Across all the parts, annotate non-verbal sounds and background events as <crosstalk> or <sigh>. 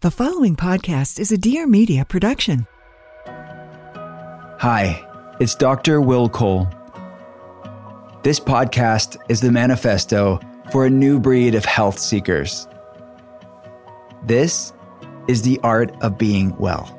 The following podcast is a Dear Media production. Hi, it's Dr. Will Cole. This podcast is the manifesto for a new breed of health seekers. This is the art of being well.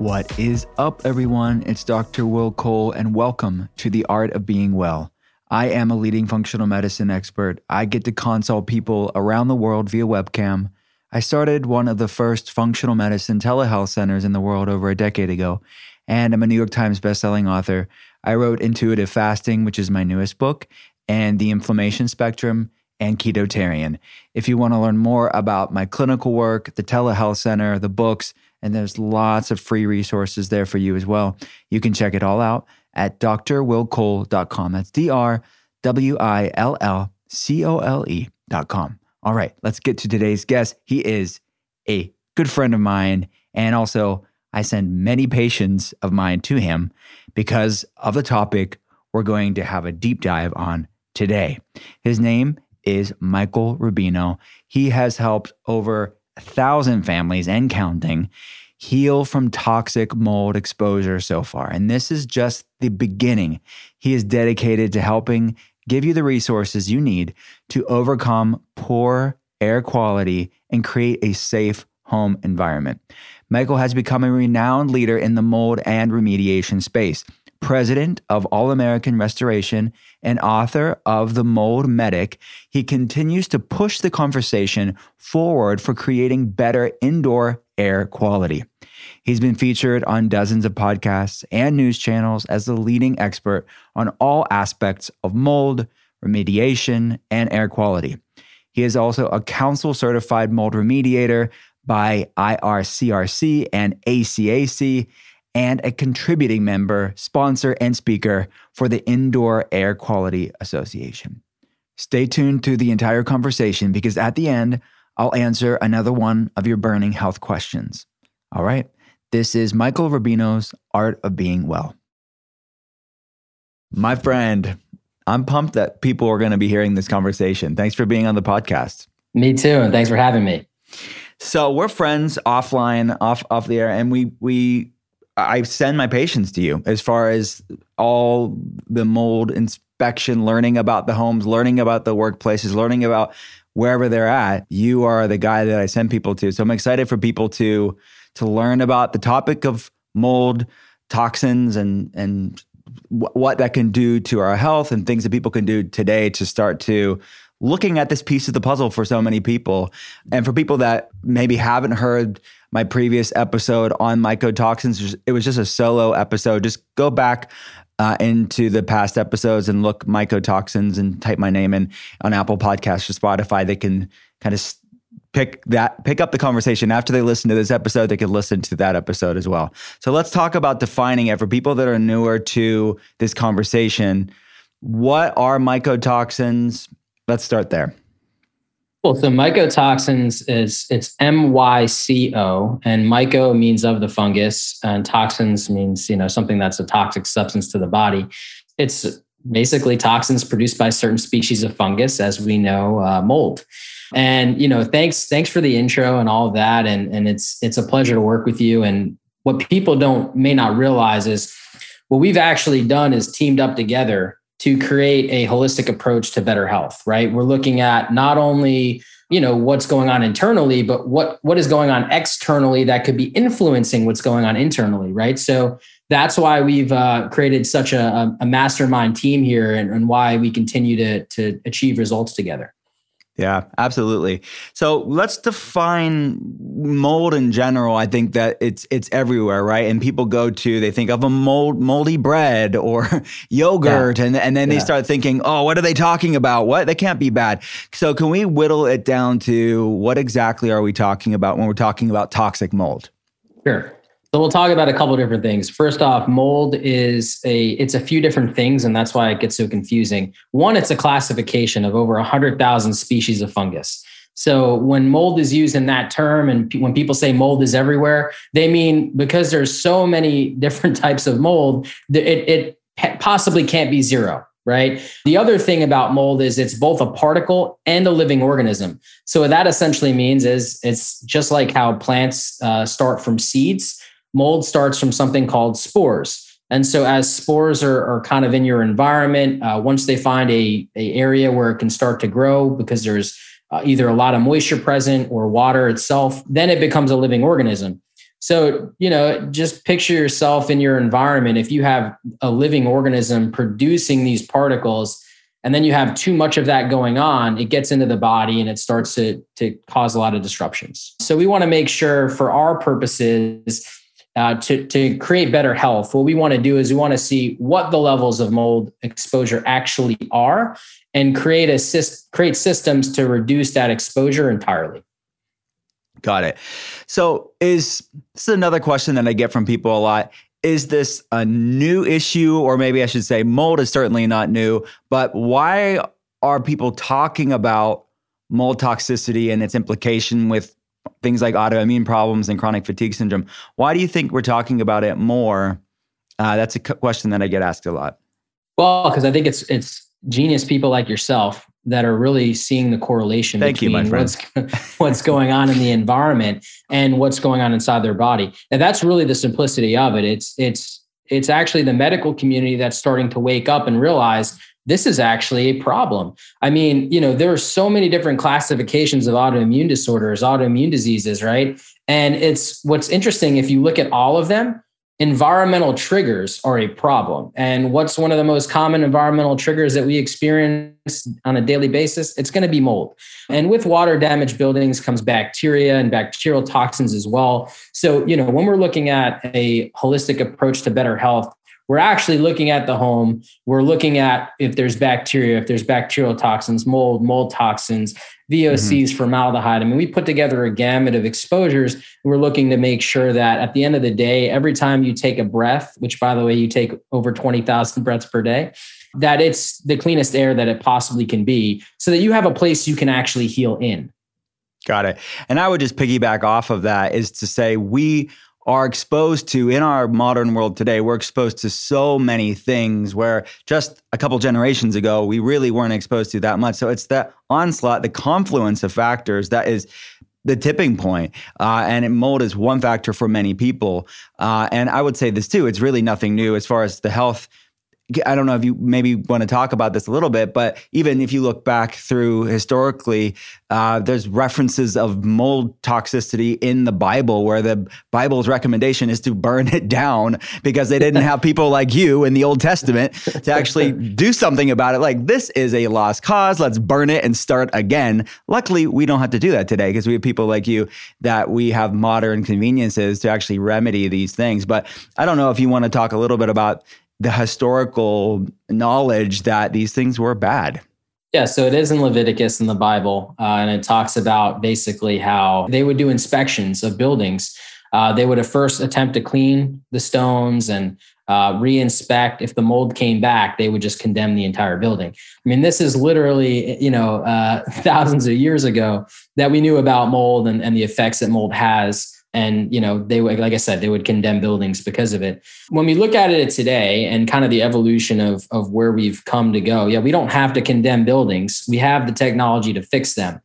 What is up, everyone? It's Dr. Will Cole, and welcome to the Art of Being Well. I am a leading functional medicine expert. I get to consult people around the world via webcam. I started one of the first functional medicine telehealth centers in the world over a decade ago, and I'm a New York Times bestselling author. I wrote Intuitive Fasting, which is my newest book, and The Inflammation Spectrum and Ketotarian. If you want to learn more about my clinical work, the telehealth center, the books, and there's lots of free resources there for you as well. You can check it all out at drwillcole.com. That's D R W I L L C O L E.com. All right, let's get to today's guest. He is a good friend of mine, and also I send many patients of mine to him because of the topic we're going to have a deep dive on today. His name is Michael Rubino. He has helped over a thousand families and counting heal from toxic mold exposure so far. And this is just the beginning. He is dedicated to helping give you the resources you need to overcome poor air quality and create a safe home environment. Michael has become a renowned leader in the mold and remediation space president of All American Restoration and author of The Mold Medic, he continues to push the conversation forward for creating better indoor air quality. He's been featured on dozens of podcasts and news channels as the leading expert on all aspects of mold, remediation, and air quality. He is also a council certified mold remediator by IICRC and ACAC and a contributing member, sponsor, and speaker for the Indoor Air Quality Association. Stay tuned to the entire conversation because at the end, I'll answer another one of your burning health questions. All right, this is Michael Rubino's Art of Being Well. My friend, I'm pumped that people are going to be hearing this conversation. Thanks for being on the podcast. Me too, and thanks for having me. So we're friends offline, off off the air, and we we I send my patients to you as far as all the mold inspection, learning about the homes, learning about the workplaces, learning about wherever they're at. You are the guy that I send people to. So I'm excited for people to to learn about the topic of mold, toxins, and and what that can do to our health and things that people can do today to start to looking at this piece of the puzzle for so many people. And for people that maybe haven't heard my previous episode on mycotoxins, it was just a solo episode. Just go back uh, into the past episodes and look mycotoxins and type my name in on Apple Podcasts or Spotify. They can kind of pick that pick up the conversation after they listen to this episode they can listen to that episode as well so let's talk about defining it for people that are newer to this conversation what are mycotoxins Let's start there. Well, so mycotoxins is it's M Y C O, and myco means of the fungus, and toxins means you know something that's a toxic substance to the body. It's basically toxins produced by certain species of fungus, as we know, uh, mold. And you know, thanks thanks for the intro and all of that. And and it's it's a pleasure to work with you. And what people don't may not realize is what we've actually done is teamed up together to create a holistic approach to better health. Right? We're looking at not only you know what's going on internally but what what is going on externally that could be influencing what's going on internally right so that's why we've uh, created such a, a, mastermind team here and, and why we continue to to achieve results together yeah, absolutely. So let's define mold in general. I think that it's it's everywhere, right? And people go to they think of a mold moldy bread or <laughs> yogurt, yeah. and and then yeah. they start thinking, oh, what are they talking about? What they can't be bad. So can we whittle it down to what exactly are we talking about when we're talking about toxic mold? Sure. So we'll talk about a couple different things. First off, mold is a it's a few different things and that's why it gets so confusing. One, it's a classification of over 100,000 species of fungus. So when mold is used in that term and when people say mold is everywhere, they mean because there's so many <laughs> different types of mold, it, it possibly can't be zero right? The other thing about mold is it's both a particle and a living organism. So what that essentially means is it's just like how plants uh, start from seeds mold starts from something called spores. And so, as spores are, are kind of in your environment, uh, once they find a, a area where it can start to grow because there's uh, either a lot of moisture present or water itself, then it becomes a living organism. So, you know, just picture yourself in your environment. If you have a living organism producing these particles, and then you have too much of that going on, it gets into the body and it starts to, to cause a lot of disruptions. So, we want to make sure for our purposes, uh, to, to create better health, what we want to do is we want to see what the levels of mold exposure actually are and create a create systems to reduce that exposure entirely. Got it. So is this is another question that I get from people a lot. Is this a new issue, or maybe I should say mold is certainly not new, but why are people talking about mold toxicity and its implication with things like autoimmune problems and chronic fatigue syndrome. Why do you think we're talking about it more? Uh, that's a question that I get asked a lot. Well, because I think it's it's genius people like yourself that are really seeing the correlation Thank between you, what's <laughs> what's going on in the environment and what's going on inside their body. And that's really the simplicity of it. It's it's it's actually the medical community that's starting to wake up and realize this is actually a problem. I mean, you know, there are so many different classifications of autoimmune disorders, autoimmune diseases, right? And it's what's interesting if you look at all of them, environmental triggers are a problem. And what's one of the most common environmental triggers that we experience on a daily basis? It's going to be mold. And with water damaged buildings comes bacteria and bacterial toxins as well. So, you know, when we're looking at a holistic approach to better health, we're actually looking at the home. We're looking at if there's bacteria, if there's bacterial toxins, mold, mold toxins, VOCs, mm-hmm. formaldehyde. I mean, we put together a gamut of exposures. We're looking to make sure that at the end of the day, every time you take a breath, which by the way, you take over 20,000 breaths per day, that it's the cleanest air that it possibly can be so that you have a place you can actually heal in. Got it. And I would just piggyback off of that is to say we are exposed to in our modern world today we're exposed to so many things where just a couple generations ago we really weren't exposed to that much so it's that onslaught the confluence of factors that is the tipping point. Uh, and mold is one factor for many people. Uh, and I would say this too, it's really nothing new as far as the health I don't know if you maybe want to talk about this a little bit, but even if you look back through historically, uh, there's references of mold toxicity in the Bible where the Bible's recommendation is to burn it down because they didn't have people like you in the Old Testament to actually do something about it. Like, this is a lost cause. Let's burn it and start again. Luckily, we don't have to do that today because we have people like you that we have modern conveniences to actually remedy these things. But I don't know if you want to talk a little bit about the historical knowledge that these things were bad. Yeah, so it is in Leviticus in the Bible, uh, and it talks about basically how they would do inspections of buildings. Uh, they would at first attempt to clean the stones and uh, re-inspect. If the mold came back, they would just condemn the entire building. I mean, this is literally, you know, uh, <laughs> thousands of years ago that we knew about mold and, and the effects that mold has and you know they would like i said they would condemn buildings because of it. When we look at it today and kind of the evolution of of where we've come to go yeah we don't have to condemn buildings. We have the technology to fix them.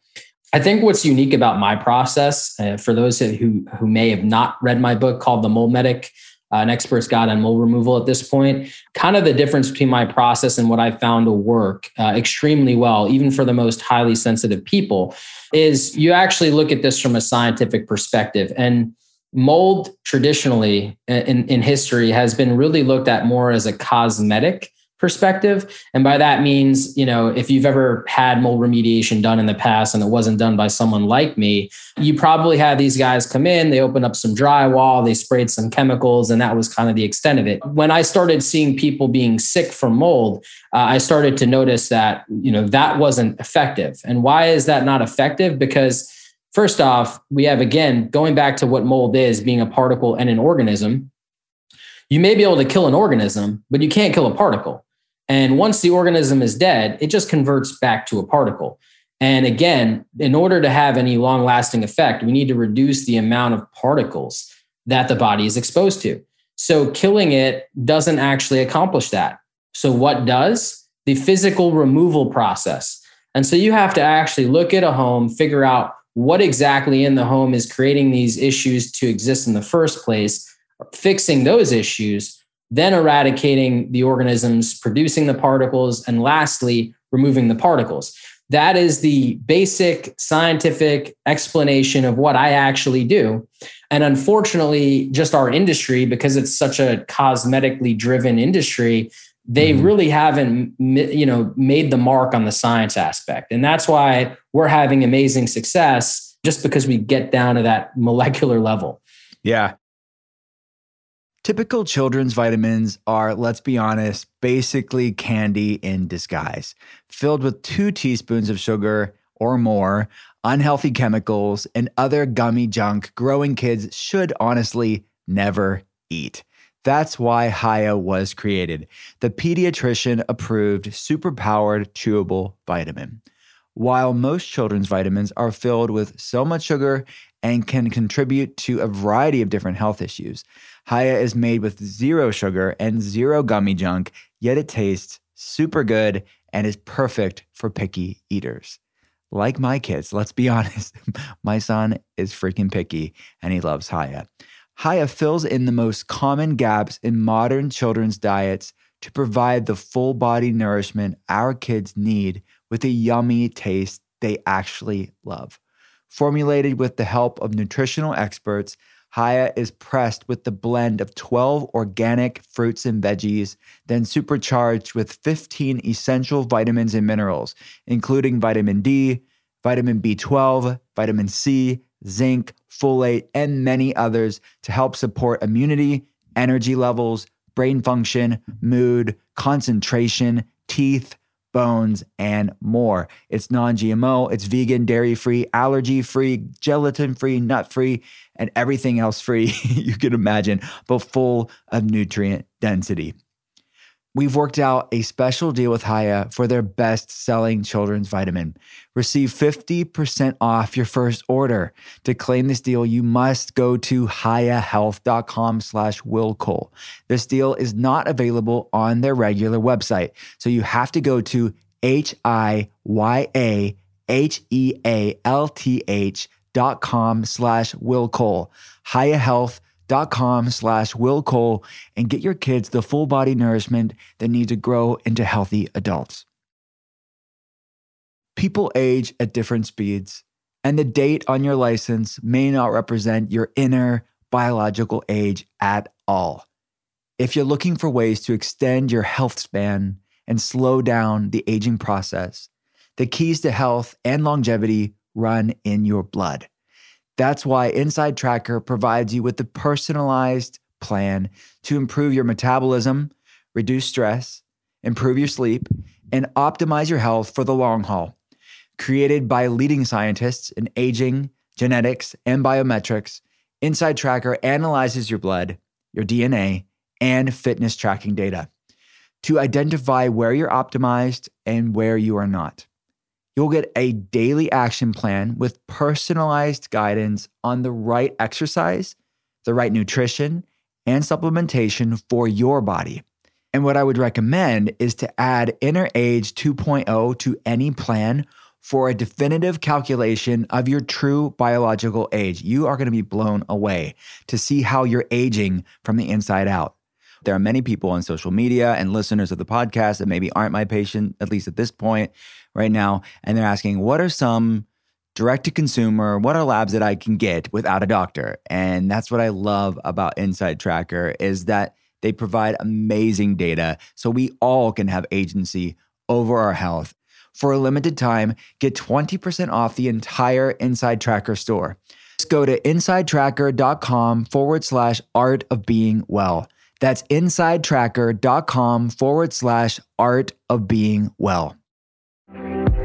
I think what's unique about my process, uh, for those who who may have not read my book called The Mold Medic, uh, an expert's guide on mold removal at this point, kind of the difference between my process and what I found to work uh, extremely well, even for the most highly sensitive people, is you actually look at this from a scientific perspective. And mold traditionally in, in history has been really looked at more as a cosmetic perspective. And by that means, you know, if you've ever had mold remediation done in the past and it wasn't done by someone like me, you probably had these guys come in, they opened up some drywall, they sprayed some chemicals, and that was kind of the extent of it. When I started seeing people being sick from mold, uh, I started to notice that, you know, that wasn't effective. And why is that not effective? Because First off, we have again going back to what mold is being a particle and an organism. You may be able to kill an organism, but you can't kill a particle. And once the organism is dead, it just converts back to a particle. And again, in order to have any long lasting effect, we need to reduce the amount of particles that the body is exposed to. So killing it doesn't actually accomplish that. So, what does? The physical removal process. And so you have to actually look at a home, figure out what exactly in the home is creating these issues to exist in the first place, fixing those issues, then eradicating the organisms producing the particles, and lastly, removing the particles. That is the basic scientific explanation of what I actually do. And unfortunately, just our industry, because it's such a cosmetically driven industry, they mm-hmm. really haven't you know made the mark on the science aspect and that's why we're having amazing success just because we get down to that <laughs> molecular level yeah Typical children's vitamins are, let's be honest, basically candy in disguise, filled with two teaspoons of sugar or more, unhealthy chemicals, and other gummy junk growing kids should honestly never eat. That's why Hiya was created, the pediatrician approved superpowered chewable vitamin. While most children's vitamins are filled with so much sugar and can contribute to a variety of different health issues, Hiya is made with zero sugar and zero gummy junk, yet it tastes super good and is perfect for picky eaters. Like my kids, let's be <laughs> honest, my son is freaking picky and he loves Hiya. Hiya fills in the most common gaps in modern children's diets to provide the full body nourishment our kids need with a yummy taste they actually love. Formulated with the help of nutritional experts, Hiya is pressed with the blend of 12 organic fruits and veggies, then supercharged with 15 essential vitamins and minerals, including vitamin D, vitamin B12, vitamin C, zinc, folate, and many others to help support immunity, energy levels, brain function, mood, concentration, teeth, bones, and more. It's non GMO, it's vegan, dairy free, allergy free, gelatin free, nut free, and everything else free <laughs> you can imagine, but full of nutrient density. We've worked out a special deal with Hiya for their best selling children's vitamin. Receive 50% off your first order. To claim this deal, you must go to hiyahealth.com slash willcole. This deal is not available on their regular website. So you have to go to H-I-Y-A-H-E-A-L-T-H dot com slash willcole. Hiya dot com slash Will Cole and get your kids the full body nourishment they need to grow into healthy adults. People age at different speeds, and the date on your license may not represent your inner biological age at all. If you're looking for ways to extend your health span and slow down the aging process, the keys to health and longevity run in your blood. That's why Inside Tracker provides you with the personalized plan to improve your metabolism, reduce stress, improve your sleep, and optimize your health for the long haul. Created by leading scientists in aging, genetics, and biometrics, Inside Tracker analyzes your blood, your DNA, and fitness tracking data to identify where you're optimized and where you are not. You'll get a daily action plan with personalized guidance on the right exercise, the right nutrition, and supplementation for your body. And what I would recommend is to add Inner Age 2.0 to any plan for a definitive calculation of your true biological age. You are going to be blown away to see how you're aging from the inside out. There are many people on social media and listeners of the podcast that maybe aren't my patient, at least at this point right now, and they're asking, what are some direct to consumer, what are labs that I can get without a doctor? And that's what I love about Inside Tracker is that they provide amazing data so we all can have agency over our health. For a limited time, get 20% off the entire Inside Tracker store. Just go to insidetracker.com forward slash art of being well. That's insidetracker.com forward slash art of being well.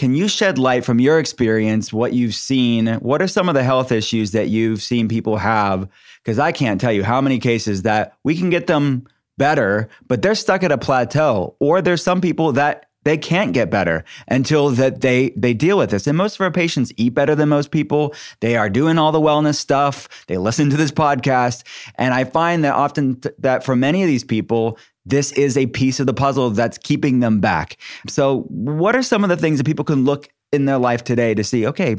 Can you shed light from your experience, what you've seen? What are some of the health issues that you've seen people have? Because I can't tell you how many cases that we can get them better, but they're stuck at a plateau. Or there's some people that they can't get better until that they they deal with this. And most of our patients eat better than most people. They are doing all the wellness stuff. They listen to this podcast, and I find that often th- that for many of these people, this is a piece of the puzzle that's keeping them back. So, what are some of the things that people can look in their life today to see? Okay,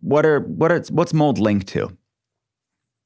what are what are what's mold linked to?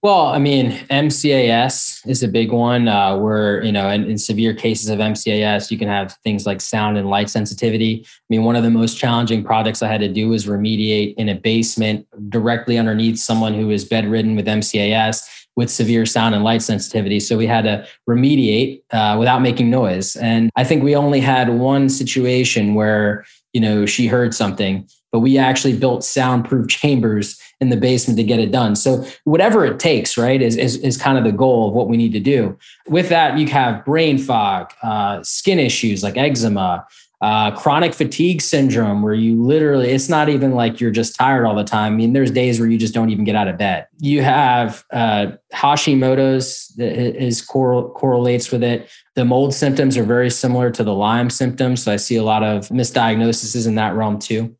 Well, I mean, MCAS is a big one. Uh, where you know, in, in, severe cases of MCAS, you can have things like sound and light sensitivity. I mean, one of the most challenging projects I had to do was remediate in a basement directly underneath someone who is bedridden with MCAS with severe sound and light sensitivity. So we had to remediate uh, without making noise. And I think we only had one situation where, you know, she heard something, but we actually built soundproof <laughs> chambers in the basement to get it done. So whatever it takes, right, is, is, is kind of the goal of what we need to do. With that, you have brain fog, uh, skin issues like eczema, uh, chronic fatigue syndrome, where you literally, it's not even like you're just tired all the time. I mean, there's days where you just don't even get out of bed. You have uh, Hashimoto's that is correl- correlates with it. The mold symptoms are very similar to the Lyme symptoms. So I see a lot of misdiagnoses in that realm too.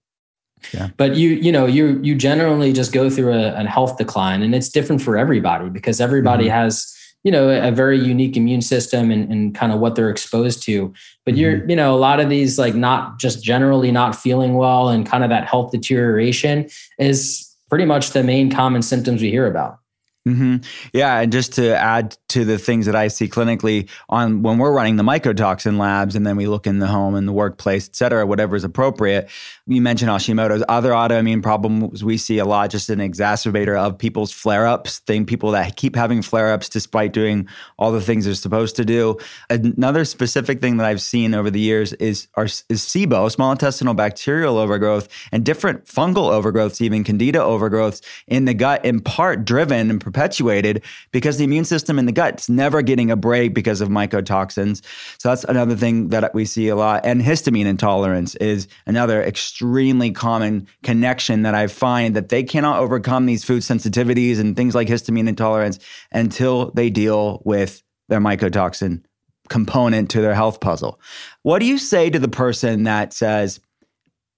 Yeah. But you, you know, you you generally just go through a, a health decline, and it's different for everybody because everybody mm-hmm. has you know a very unique immune system and, and kind of what they're exposed to but mm-hmm. you're you know a lot of these like not just generally not feeling well and kind of that health deterioration is pretty much the main common symptoms we hear about Mm-hmm. Yeah, and just to add to the things that I see clinically on when we're running the mycotoxin labs, and then we look in the home and the workplace, et cetera, whatever is appropriate. You mentioned Hashimoto's. Other autoimmune problems we see a lot, just an exacerbator of people's flare-ups. Thing people that keep having flare-ups despite doing all the things they're supposed to do. Another specific thing that I've seen over the years is our, is SIBO, small intestinal bacterial overgrowth, and different fungal overgrowths, even candida overgrowths in the gut, in part driven and perpetuated because the immune system in the gut's never getting a break because of mycotoxins. So that's another thing that we see a lot. And histamine intolerance is another extremely common connection that I find that they cannot overcome these food sensitivities and things like histamine intolerance until they deal with their mycotoxin component to their health puzzle. What do you say to the person that says,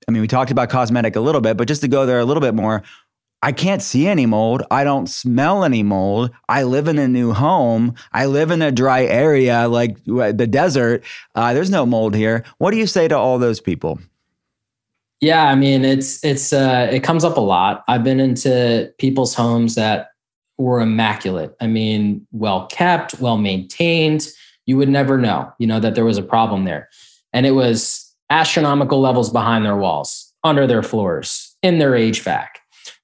I mean, we talked about cosmetic a little bit, but just to go there a little bit more, I can't see any mold. I don't smell any mold. I live in a new home. I live in a dry area like the desert. Uh, there's no mold here. What do you say to all those people? Yeah, I mean, it's it's uh, it comes up a lot. I've been into people's homes that were immaculate. I mean, well kept, well maintained. You would never know, you know, that there was a problem there, and it was astronomical levels behind their walls, under their floors, in their HVAC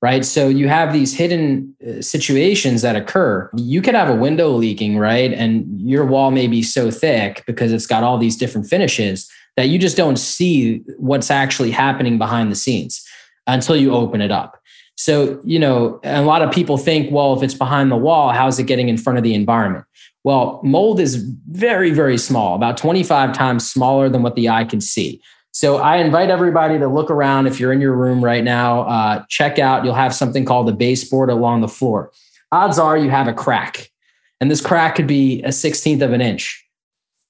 right? So you have these hidden uh, situations that occur. You could have a window leaking, right? And your wall may be so thick because it's got all these different finishes that you just don't see what's actually happening behind the scenes until you open it up. So, you know, a lot of people think, well, if it's behind the wall, how's it getting in front of the environment? Well, mold is very, very small, about 25 times smaller than what the eye can see. So I invite everybody to look around. If you're in your room right now, uh, check out. You'll have something called a baseboard along the floor. Odds are you have a crack, and this crack could be a sixteenth of an inch.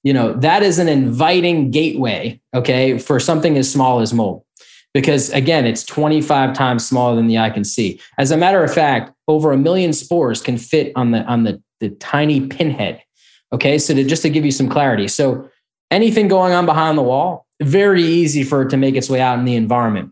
You know that is an inviting gateway, okay, for something as small as mold. Because again, it's 25 times smaller than the eye can see. As a matter of fact, over a million spores can fit on the on the, the tiny pinhead. Okay, so to just to give you some clarity, so anything going on behind the wall, very easy for it to make its way out in the environment.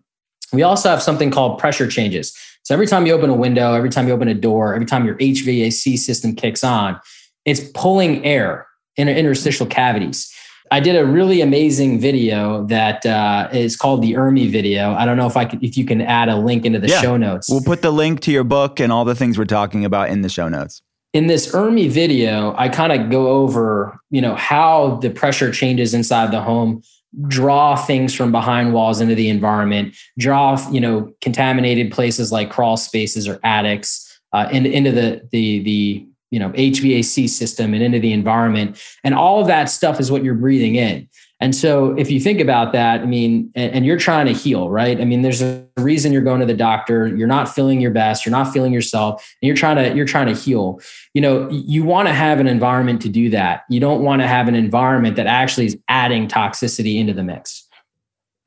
We also have something called pressure changes. So every time you open a window, every time you open a door, every time your HVAC system kicks on, it's pulling air in interstitial cavities. I did a really amazing video that uh, is called the ERMI video. I don't know if I if you can add a link into the yeah. show notes. We'll put the link to your book and all the things we're talking about in the show notes. In this ERMI video, I kind of go over, you know, how the pressure changes inside the home draw things from behind walls into the environment, draw you know contaminated places like crawl spaces or attics uh, into, into the the the you know HVAC system and into the environment, and all of that stuff is what you're breathing in. And so, if you think about that, I mean, and, and, you're trying to heal, right? I mean, there's a reason you're going to the doctor. You're not feeling your best. You're not feeling yourself, and you're trying to you're trying to heal. You know, you want to have an environment to do that. You don't want to have an environment that actually is adding toxicity into the mix.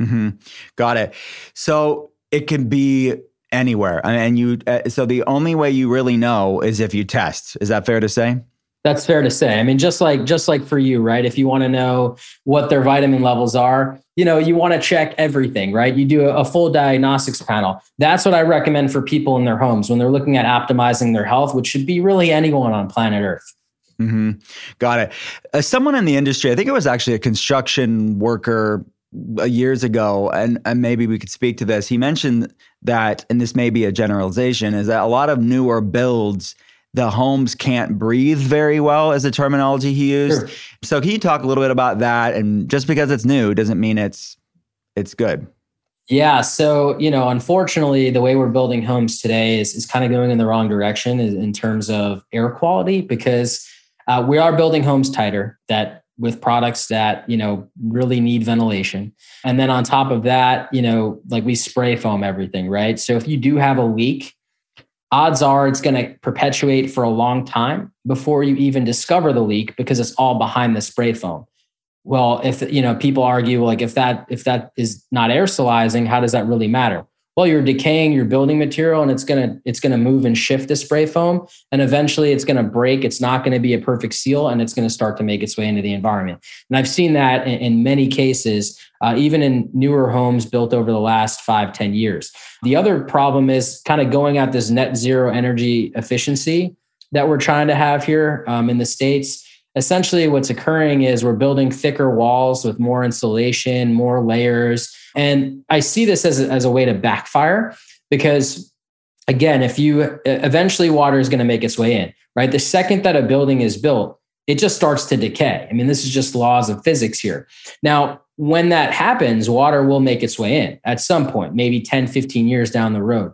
Mm-hmm. Got it. So it can be anywhere, and you. Uh, so the only way you really know is if you test. Is that fair to say? That's fair to say. I mean, just like just like for you, right? If you want to know what their vitamin levels are, you know, you want to check everything, right? You do a, full diagnostics panel. That's what I recommend for people in their homes when they're looking at optimizing their health, which should be really anyone on planet Earth. Mm-hmm. Got it. As someone in the industry, I think it was actually a construction worker uh, years ago, and, and maybe we could speak to this. He mentioned that, and this may be a generalization, is that a lot of newer builds the homes can't breathe very well as the terminology he used. Sure. So can you talk a little bit about that? And just because it's new doesn't mean it's it's good. Yeah. So, you know, unfortunately, the way we're building homes today is, is kind of going in the wrong direction in terms of air quality because uh, we are building homes tighter that with products that, you know, really need ventilation. And then on top of that, you know, like we spray foam everything, right? So if you do have a leak, odds are it's going to perpetuate for a long time before you even discover the leak because it's all behind the spray foam. Well if you know people argue like if that if that is not aerosolizing how does that really matter well you're decaying your building material and it's going to it's going to move and shift the spray foam. And eventually it's going to break. It's not going to be a perfect seal and it's going to start to make its way into the environment. And i've seen that in, in many cases uh, even in newer homes built over the last five ten years. The other problem is kind of going at this net zero energy efficiency that we're trying to have here um, in the states. Essentially what's occurring is we're building thicker walls with more insulation more layers and I see this as a, as a way to backfire because again, if you eventually water is going to make its way in, right? The second that a building is built, it just starts to decay. I mean, this is just laws of physics here. Now, when that happens, water will make its way in at some point, maybe 10, 15 years down the road.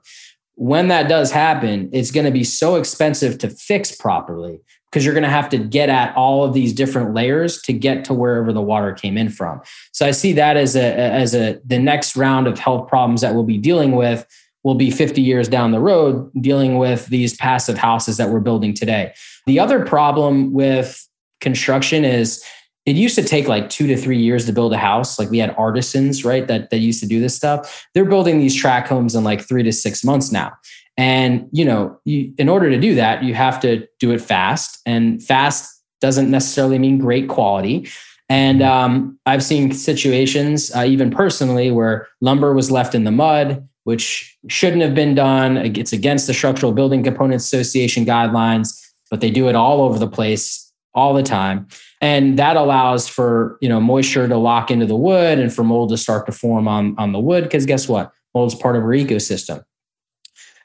When that does happen, it's going to be so expensive to fix properly because you're going to have to get at all of these different layers to get to wherever the water came in from. So I see that as a as a the next round of health problems that we'll be dealing with will be 50 years down the road dealing with these passive houses that we're building today. The other problem with construction is it used to take like two to three years to build a house. Like we had artisans, right, that, that used to do this stuff. They're building these track homes in like three to six months now. And you know, you, in order to do that, you have to do it fast, and fast doesn't necessarily mean great quality. And mm-hmm. um, I've seen situations, uh, even personally, where lumber was left in the mud, which shouldn't have been done. It's against the Structural Building Components Association guidelines, but they do it all over the place all the time and that allows for you know moisture to lock into the wood and for mold to start to form on on the wood because guess what mold is part of our ecosystem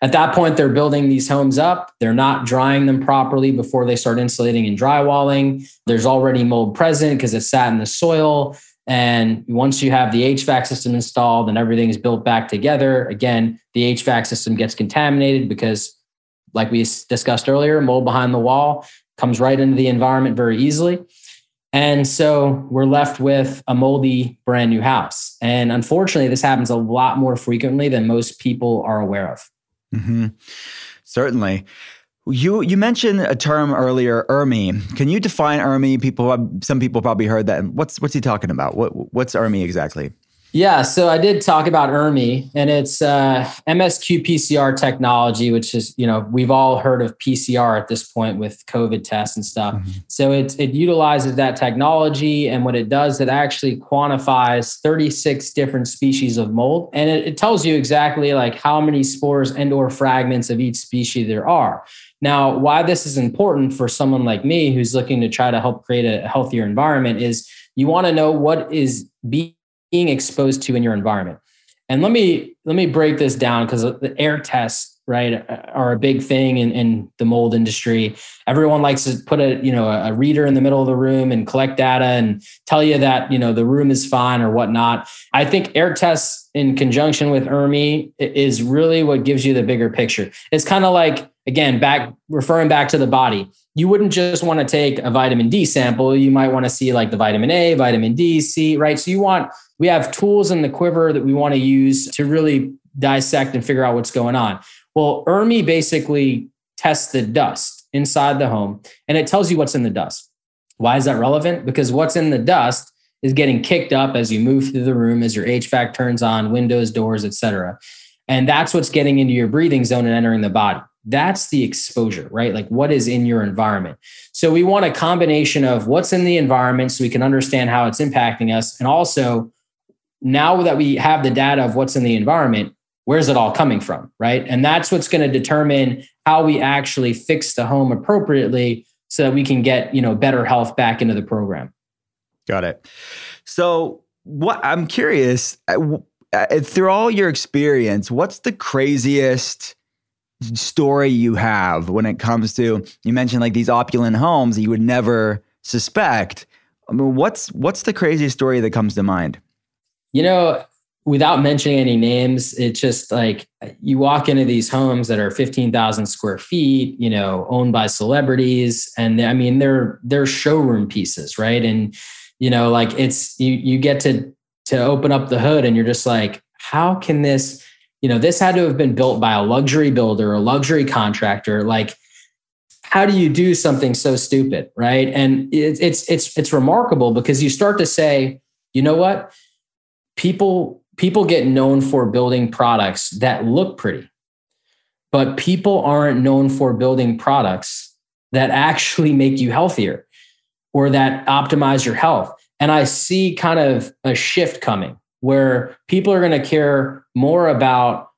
at that point, they're building these homes up. They're not drying them properly before they start insulating and drywalling. There's already mold present because it sat in the soil. And once you have the HVAC system installed and everything is built back together, again, the HVAC system gets contaminated because, like we discussed earlier, mold behind the wall comes right into the environment very easily. And so we're left with a moldy brand new house. And unfortunately, this happens a lot more frequently than most people are aware of. Mm-hmm. Certainly. You you mentioned a term earlier, ERMI. Can you define ERMI? People, some people probably heard that. What's what's he talking about? What what's ERMI exactly? Yeah, so I did talk about ERMI, and it's uh, MSQ PCR technology, which is you know we've all heard of PCR at this point with COVID tests and stuff. Mm-hmm. So it it utilizes that technology, and what it does, it actually quantifies 36 different species of mold, and it, it tells you exactly like how many spores and or fragments of each species there are. Now, why this is important for someone like me who's looking to try to help create a healthier environment is you want to know what is being being exposed to in your environment. And let me let me break this down because the air tests, right, are a big thing in, in the mold industry. Everyone likes to put a you know a reader in the middle of the room and collect data and tell you that you know the room is fine or whatnot. I think air tests in conjunction with ERMI is really what gives you the bigger picture. It's kind of like again back referring back to the body you wouldn't just want to take a vitamin D sample. You might want to see like the vitamin A, vitamin D, C, right? So you want, we have tools in the quiver that we want to use to really dissect and figure out what's going on. Well, ERMI basically tests the dust inside the home and it tells you what's in the dust. Why is that relevant? Because what's in the dust is getting kicked up as you move through the room, as your HVAC turns on, windows, doors, etc. And that's what's getting into your breathing zone and entering the body. That's the exposure, right? Like what is in your environment. So we want a combination of what's in the environment so we can understand how it's impacting us. And also, now that we have the data of what's in the environment, where's it all coming from, right? And that's what's going to determine how we actually fix the home appropriately so that we can get, you know, better health back into the program. Got it. So, what I'm curious, uh, uh, through all your experience, what's the craziest story you have when it comes to you mentioned like these opulent homes that you would never suspect. I mean, what's what's the craziest story that comes to mind? You know, without mentioning any names, it's just like you walk into these homes that are 15,000 square feet, you know, owned by celebrities. And I mean, they're, they're showroom pieces, right? And, you know, like it's, you, you get to, to open up the hood and you're just like, how can this, you know, this had to have been built by a luxury builder, a luxury contractor. Like, how do you do something so stupid, right? And it's it's it's it's remarkable because you start to say, you know what, people people get known for building products that look pretty, but people aren't known for building products that actually make you healthier or that optimize your health. And I see kind of a shift coming where people are going to care more about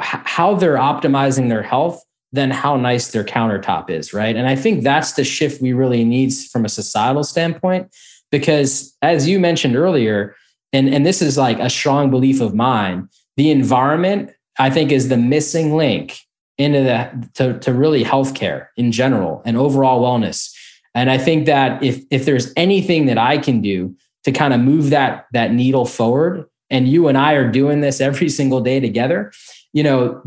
how they're optimizing their health than how nice their countertop is, right? And I think that's the shift we really need from a societal standpoint, because as you mentioned earlier, and, and this is like a strong belief of mine, the environment, I think, is the missing link into the to, to really healthcare in general and overall wellness. And I think that if if there's anything that I can do to kind of move that that needle forward. And you and I are doing this every single day together. You know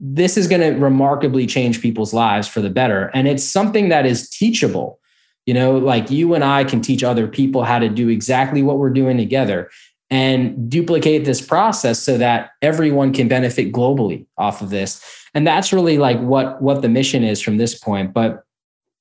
this is going to remarkably change people's lives for the better. And it's something that is teachable. You know like you and I can teach other people how to do exactly what we're doing together and duplicate this process so that everyone can benefit globally off of this. And that's really like what what the mission is from this point. But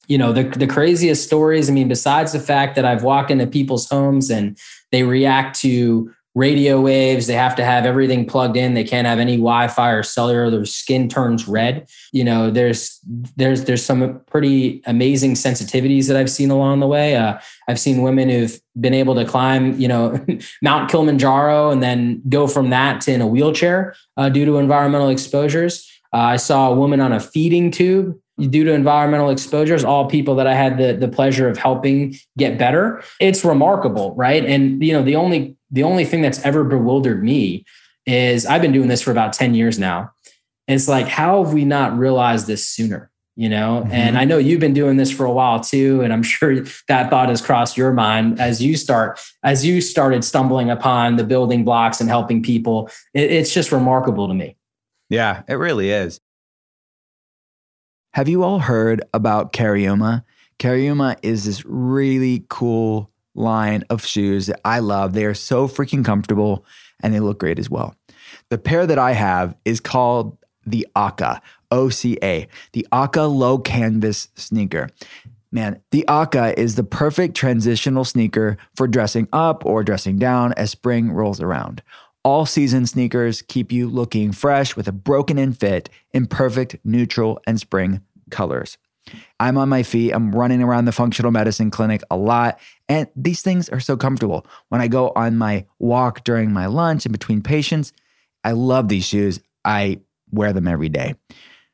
you know the, the craziest stories. I mean besides the fact that i've walked into people's homes and they react to radio waves they have to have everything plugged in. They can't have any wi-fi or cellular their skin turns red. You know there's there's there's some pretty amazing sensitivities that i've seen along the way. Uh, i've seen women who've been able to climb you know <laughs> mount kilimanjaro and then go from that to in a wheelchair uh, due to environmental exposures. Uh, i saw a woman on a feeding tube due to environmental exposures, all people that I had the, the pleasure of helping get better. It's remarkable, right? And you know, the only the only thing that's ever bewildered me is I've been doing this for about 10 years now. It's like, how have we not realized this sooner? You know, mm-hmm. and I know you've been doing this for a while too. And I'm <laughs> sure that thought has crossed your mind as you start, as you started stumbling upon the building blocks and helping people. It, it's just remarkable to me. Yeah, it really is. Have you all heard about Carioma? Cariuma is this really cool line of shoes that I love. They are so freaking comfortable and they look great as well. The pair that I have is called the Aka, OCA, the Aka low canvas sneaker. Man, the Aka is the perfect transitional sneaker for dressing up or dressing down as spring rolls around. All season sneakers keep you looking fresh with a broken in fit in perfect neutral and spring colors. I'm on my feet. I'm running around the functional medicine clinic a lot. And these things are so comfortable. When I go on my walk during my lunch and between patients, I love these shoes. I wear them every day.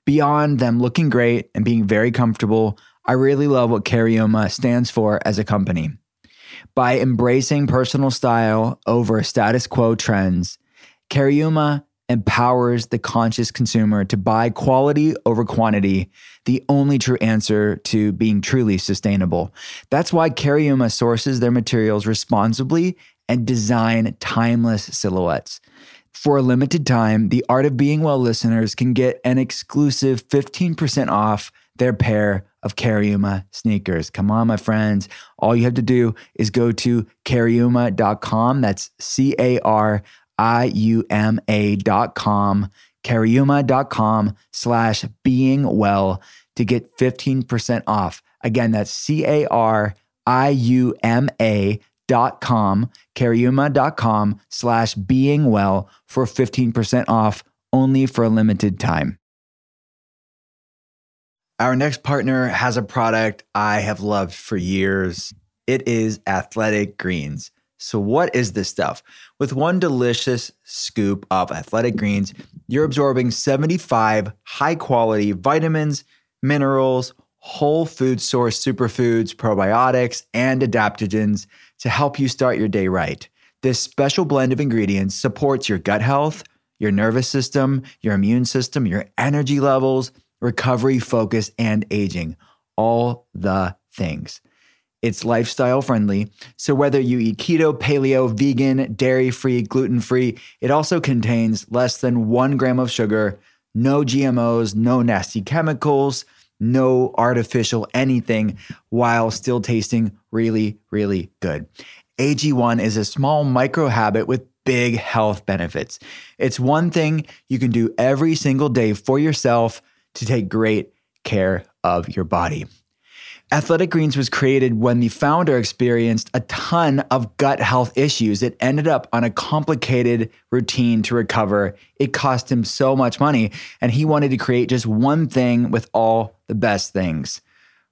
Beyond them looking great and being very comfortable, I really love what Cariuma stands for as a company. By embracing personal style over status quo trends, Cariuma empowers the conscious consumer to buy quality over quantity, the only true answer to being truly sustainable. That's why Cariuma sources their materials responsibly and design timeless silhouettes. For a limited time, the Art of Being Well listeners can get an exclusive 15% off their pair of Cariuma sneakers. Come on, my friends. All you have to do is go to cariuma.com. That's C A R I U M A.com, cariuma.com slash being well to get 15% off. Again, that's C A R I U M A dot com, slash being well for 15% off only for a limited time. Our next partner has a product I have loved for years. It is Athletic Greens. So, what is this stuff? With one delicious scoop of Athletic Greens, you're absorbing 75 high quality vitamins, minerals, whole food source superfoods, probiotics, and adaptogens to help you start your day right. This special blend of ingredients supports your gut health, your nervous system, your immune system, your energy levels recovery, focus, and aging. All the things. It's lifestyle friendly. So, whether you eat keto, paleo, vegan, dairy free, gluten free, it also contains less than one gram of sugar, no GMOs, no nasty chemicals, no artificial anything, while still tasting really, really good. AG1 is a small micro habit with big health benefits. It's one thing you can do every single day for yourself to take great care of your body. Athletic Greens was created when the founder experienced a ton of gut health issues. It ended up on a complicated routine to recover. It cost him so much money, and he wanted to create just one thing with all the best things.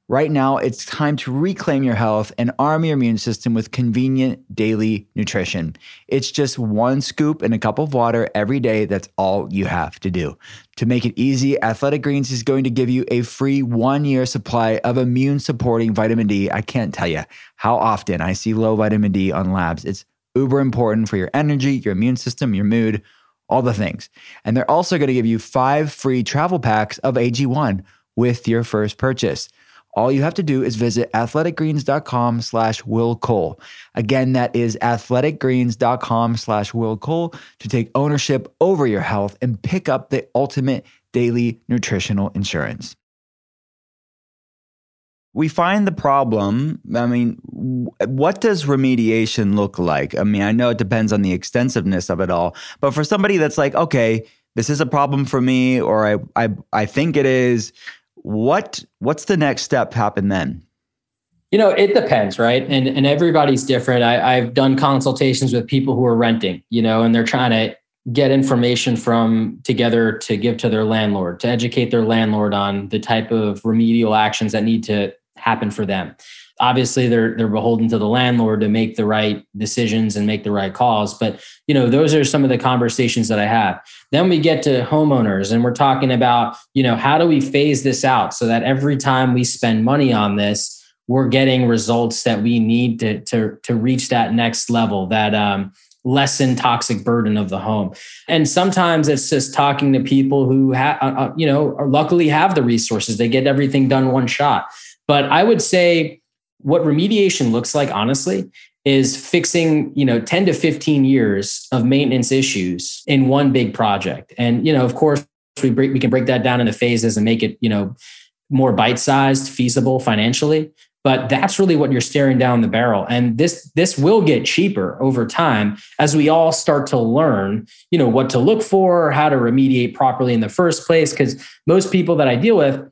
Right now, it's time to reclaim your health and arm your immune system with convenient daily nutrition. It's just one scoop in a cup of water every day. That's all you have to do. To make it easy, Athletic Greens is going to give you a free one year supply of immune supporting vitamin D. I can't tell you how often I see low vitamin D on labs. It's uber important for your energy, your immune system, your mood, all the things. And they're also going to give you five free travel packs of AG1 with your first purchase all you have to do is visit athleticgreens.com slash Will Cole. Again, that is athleticgreens.com slash Will Cole to take ownership over your health and pick up the ultimate daily nutritional insurance. We find the problem. I mean, what does remediation look like? I mean, I know it depends on the extensiveness of it all, but for somebody that's like, okay, this is a problem for me, or I, I, I think it is, what what's the next step happen then? You know, it depends, right? And and everybody's different. I, I've done consultations with people who are renting, you know, and they're trying to get information from together to give to their landlord, to educate their landlord on the type of remedial actions that need to happen for them obviously they're they're beholden to the landlord to make the right decisions and make the right calls but you know those are some of the conversations that i have. Then we get to homeowners and we're talking about you know how do we phase this out so that every time we spend money on this we're getting results that we need to to to reach that next level that um lessen toxic burden of the home. And sometimes it's just talking to people who have uh, uh, you know luckily have the resources. They get everything done one shot. But i would say what remediation looks like honestly is fixing you know 10 to 15 years of maintenance issues in one big project and you know of course we break we can break that down into phases and make it you know more bite-sized, feasible financially. But that's really what you're staring down the barrel. And this this will get cheaper over time as we all start to learn, you know, what to look for, how to remediate properly in the first place. Because most people that I deal with,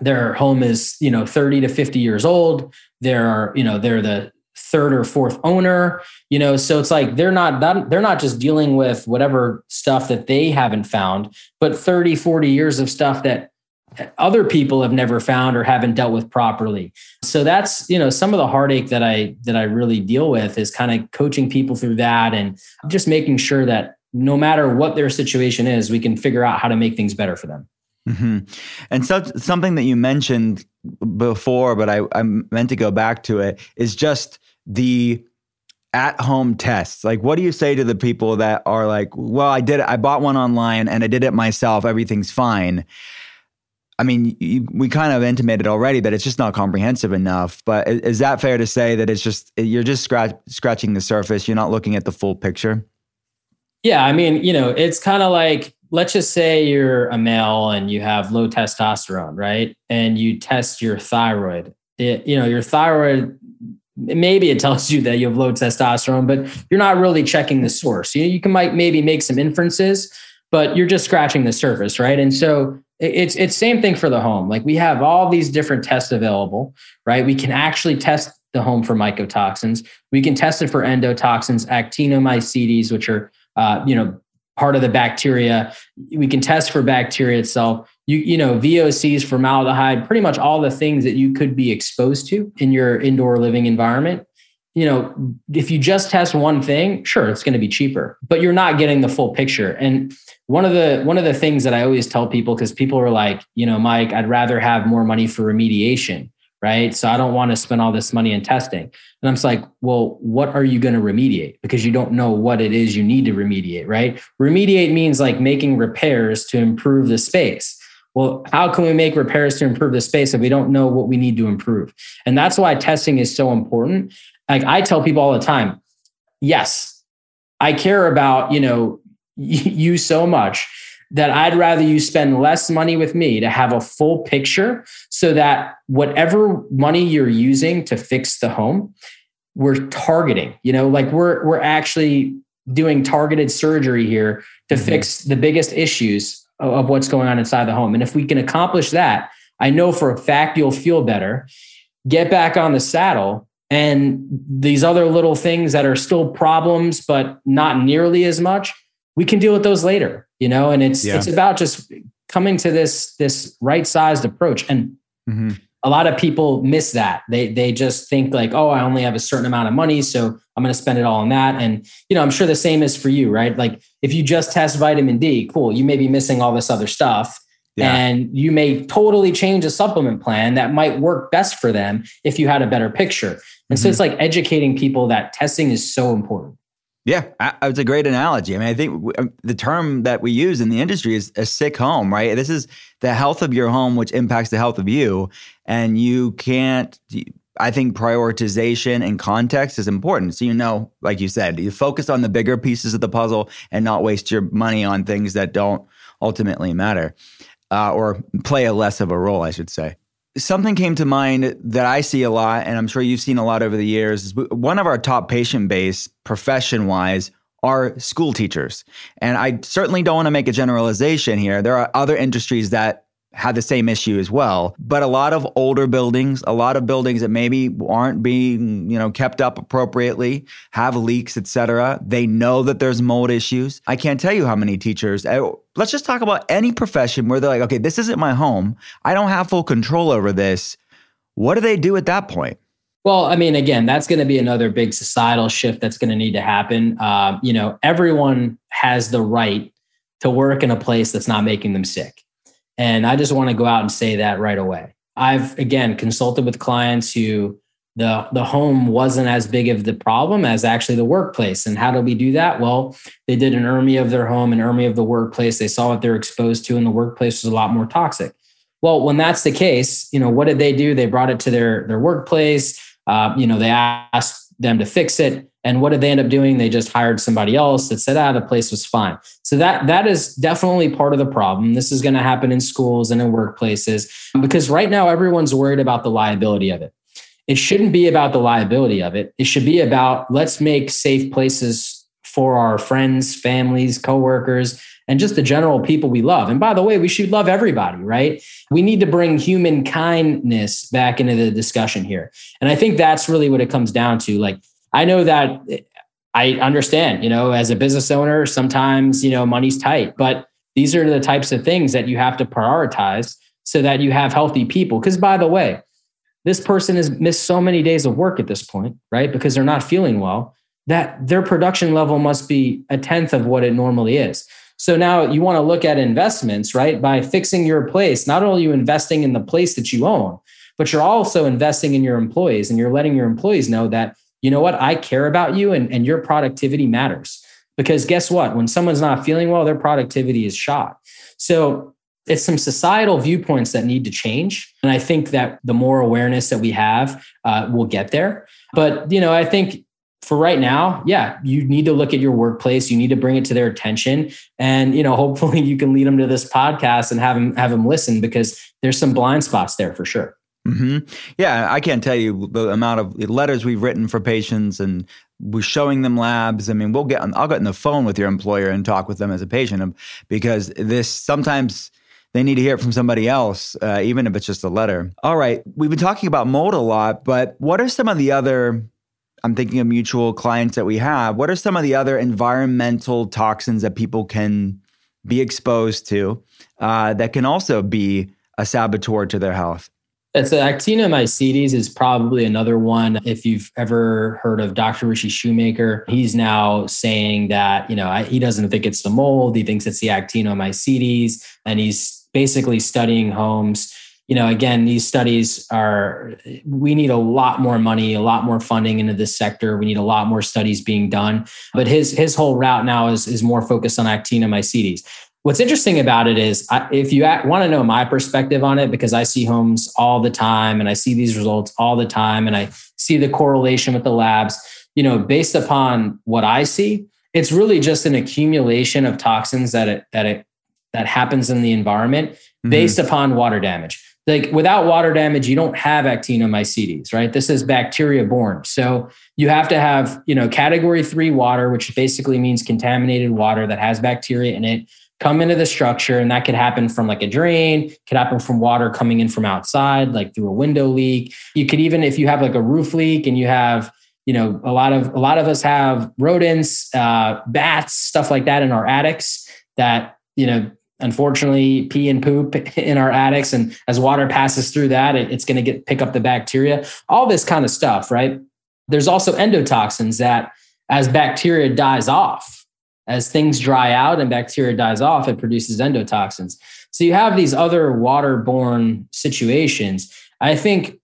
their home is, you know, 30 to 50 years old. They're, you know, they're the third or fourth owner you know so it's like they're not they're not just dealing with whatever stuff that they haven't found but 30 40 years of stuff that other people have never found or haven't dealt with properly so that's you know some of the heartache that i that i really deal with is kind of coaching people through that and just making sure that no matter what their situation is we can figure out how to make things better for them mm-hmm. and so something that you mentioned before but I, I meant to go back to it is just the at home tests. Like what do you say to the people that are like well i did it i bought one online and i did it myself everything's fine. I mean you, we kind of intimated already that it's just not comprehensive enough but is, is that fair to say that it's just you're just scratch, scratching the surface you're not looking at the full picture? Yeah i mean you know it's kind of like let's just say you're a male and you have low testosterone right and you test your thyroid it, you know your thyroid maybe it tells you that you have low testosterone, but you're not really checking the source. You, you can might maybe make some inferences, but you're just scratching the surface, right? And so it's it's same thing for the home. Like we have all these different tests available, right? We can actually test the home for mycotoxins. We can test it for endotoxins, actinomycetes, which are uh, you know part of the bacteria. We can test for bacteria itself you you know VOCs, formaldehyde, pretty much all the things that you could be exposed to in your indoor living environment. You know, if you just test one thing, sure, it's going to be cheaper, but you're not getting the full picture. And one of the one of the things that I always tell people because people are like, you know, Mike, I'd rather have more money for remediation, right? So I don't want to spend all this money in testing. And I'm just like, well, what are you going to remediate? Because you don't know what it is you need to remediate, right? Remediate means like making repairs to improve the space well, how can we make repairs to improve the space if we don't know what we need to improve? And that's why testing is so important. Like I tell people all the time, yes, I care about, you know, <laughs> you so much that I'd rather you spend less money with me to have a full picture so that whatever money you're using to fix the home, we're targeting, you know, like we're we're actually doing targeted surgery here to mm-hmm. fix the biggest issues of what's going on inside the home. And if we can accomplish that, I know for a fact you'll feel better, get back on the saddle. And these other little things that are still problems, but not nearly as much, we can deal with those later, you know? And it's, yeah. it's about just coming to this, this right sized approach. And mm-hmm a lot of people miss that. They they just think like, oh, I only have a certain amount of money, so I'm going to spend it all on that. And you know, I'm sure the same is for you, right? Like if you just test vitamin D, cool, you may be missing all this other stuff. Yeah. And you may totally change a supplement plan that might work best for them if you had a better picture. And mm-hmm. so it's like educating people that testing is so important. Yeah, it's a great analogy. I mean, I think um, the term that we use in the industry is a sick home, right? This is the health of your home, which impacts the health of you. And you can't, I think prioritization and context is important. So, you know, like you said, you focus on the bigger pieces of the puzzle and not waste your money on things that don't ultimately matter uh, or play a less of a role, I should say something came to mind that I see a lot, and I'm sure you've seen a lot over the years. Is one of our top patient base, profession wise, are school teachers. And I certainly don't want to make a generalization here. There are other industries that had the same issue as well. But a lot of older buildings, a lot of buildings that maybe aren't being, you know, kept up appropriately, have leaks, etc. They know that there's mold issues. I can't tell you how many teachers. Eh, let's just talk about any profession where they're like, okay, this isn't my home. I don't have full control over this. What do they do at that point? Well, I mean, again, that's going to be another big societal shift that's going to need to happen. Um, you know, everyone has the right to work in a place that's not making them sick. And I just want to go out and say that right away. I've again consulted with clients who the the home wasn't as big of the problem as actually the workplace. And how do we do that? Well, they did an ERMI of their home, an ERMI of the workplace. They saw what they're exposed to, and the workplace was a lot more toxic. Well, when that's the case, you know what did they do? They brought it to their their workplace. Uh, you know, they asked them to fix it, And what did they end up doing? They just hired somebody else that said, ah, the place was fine. So that that is definitely part of the problem. This is going to happen in schools and in workplaces because right now everyone's worried about the liability of it. It shouldn't be about the liability of it. It should be about let's make safe places for our friends, families, coworkers, and just the general people we love. And by the way, we should love everybody, right? We need to bring human kindness back into the discussion here. And I think that's really what it comes down to. Like, I know that I understand, you know, as a business owner, sometimes, you know, money's tight, but these are the types of things that you have to prioritize so that you have healthy people. Because by the way, this person has missed so many days of work at this point, right? Because they're not feeling well, that their production level must be a tenth of what it normally is. So now you want to look at investments, right? By fixing your place, not only you investing in the place that you own, but you're also investing in your employees and you're letting your employees know that, you know what, I care about you and, and your productivity matters. Because guess what? When someone's not feeling well, their productivity is shot. So it's some societal viewpoints that need to change. And I think that the more awareness that we have, uh, will get there. But, you know, I think for right now, yeah, you need to look at your workplace. You need to bring it to their attention, and you know, <laughs> hopefully, you can lead them to this podcast and have them have them listen because there's some blind spots there for sure. Mm-hmm. Yeah, I can't tell you the amount of letters we've written for patients, and we're showing them labs. I mean, we'll get I'll get on the phone with your employer and talk with them as a patient because this sometimes they need to hear it from somebody else, uh, even if it's just a letter. All right, we've been talking about mold a lot, but what are some of the other I'm thinking of mutual clients that we have. What are some of the other environmental toxins that people can be exposed to uh, that can also be a saboteur to their health? It's actinomycetes is probably another one. If you've ever heard of Dr. Ritchie Shoemaker, he's now saying that you know he doesn't think it's the mold; he thinks it's the actinomycetes, and he's basically studying homes you know, again, these studies are, we need a lot more money, a lot more funding into this sector. We need a lot more studies being done. But his, his whole route now is, is more focused on actinomycetes. What's interesting about it is if you want to know my perspective on it, because I see homes all the time and I see these results all the time and I see the correlation with the labs, you know, based upon what I see, it's really just an accumulation of toxins that it, that it, that happens in the environment mm-hmm. based upon water damage like without water damage, you don't have actinomycetes, right? This is bacteria born So you have to have, you know, category three water, which basically means contaminated water that has bacteria in it, come into the structure. And that could happen from like a drain, could happen from water coming in from outside, like through a window leak. You could even, if you have like a roof leak and you have, you know, a lot of a lot of us have rodents, uh, bats, stuff like that in our attics that, you know, unfortunately pee and poop <laughs> in our attics and as water passes through that it, it's going to get pick up the bacteria all this kind of stuff right there's also endotoxins that as bacteria dies off as things dry out and bacteria dies off it produces endotoxins. So you have these other waterborne situations. I think